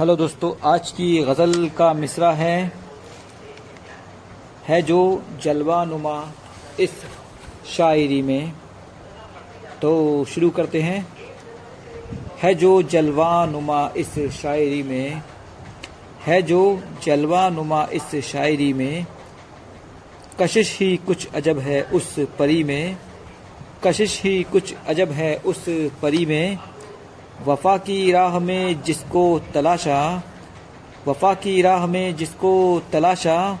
Hello दोस्तों, आज की गज़ल का मिसरा है है जो जलवा नुमा इस शायरी में। तो शुरू करते हैं। है जो जलवा नुमा इस शायरी में, है जो जलवा नुमा इस शायरी में। कशिश ही कुछ अजब है उस परी में, कशिश ही कुछ अजब है उस परी में। वफा की राह में जिसको तलाशा, वफा की राह में जिसको तलाशा,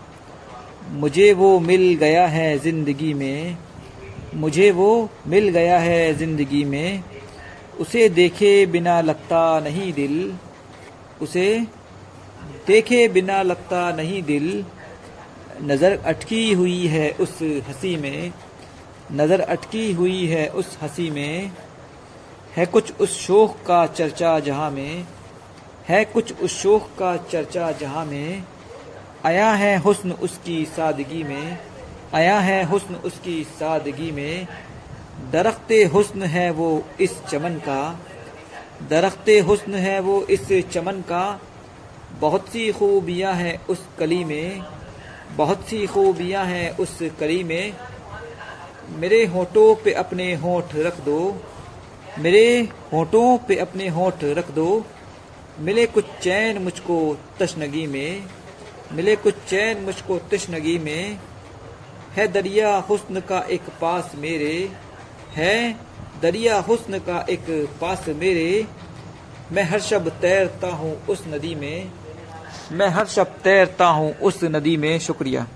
मुझे वो मिल गया है ज़िंदगी में, मुझे वो मिल गया है ज़िंदगी में, उसे देखे बिना लगता नहीं दिल, उसे देखे बिना लगता नहीं दिल, नज़र अटकी हुई है उस हँसी में, नज़र अटकी हुई है उस हँसी में है कुछ उस शोक का चर्चा जहाँ में, है कुछ उस शोक का चर्चा जहाँ में, आया है हुस्न उसकी सादगी में, आया है हुस्न उसकी सादगी में, दरख्त हुस्न है वो इस चमन का, दरख्त हुस्न है वो इस चमन का, बहुत सी खूबियाँ हैं उस कली में, बहुत सी खूबियाँ हैं उस कली में, मेरे होठों पे अपने होठ रख दो मेरे होठों पे अपने होठ रख दो। मिले कुछ चैन मुझको तशनगी में। मिले कुछ चैन मुझको तशनगी में। है दरिया हुस्न का एक पास मेरे। है दरिया हुस्न का एक पास मेरे। मैं हर शब तैरता हूँ उस नदी में। मैं हर शब तैरता हूँ उस नदी में। शुक्रिया।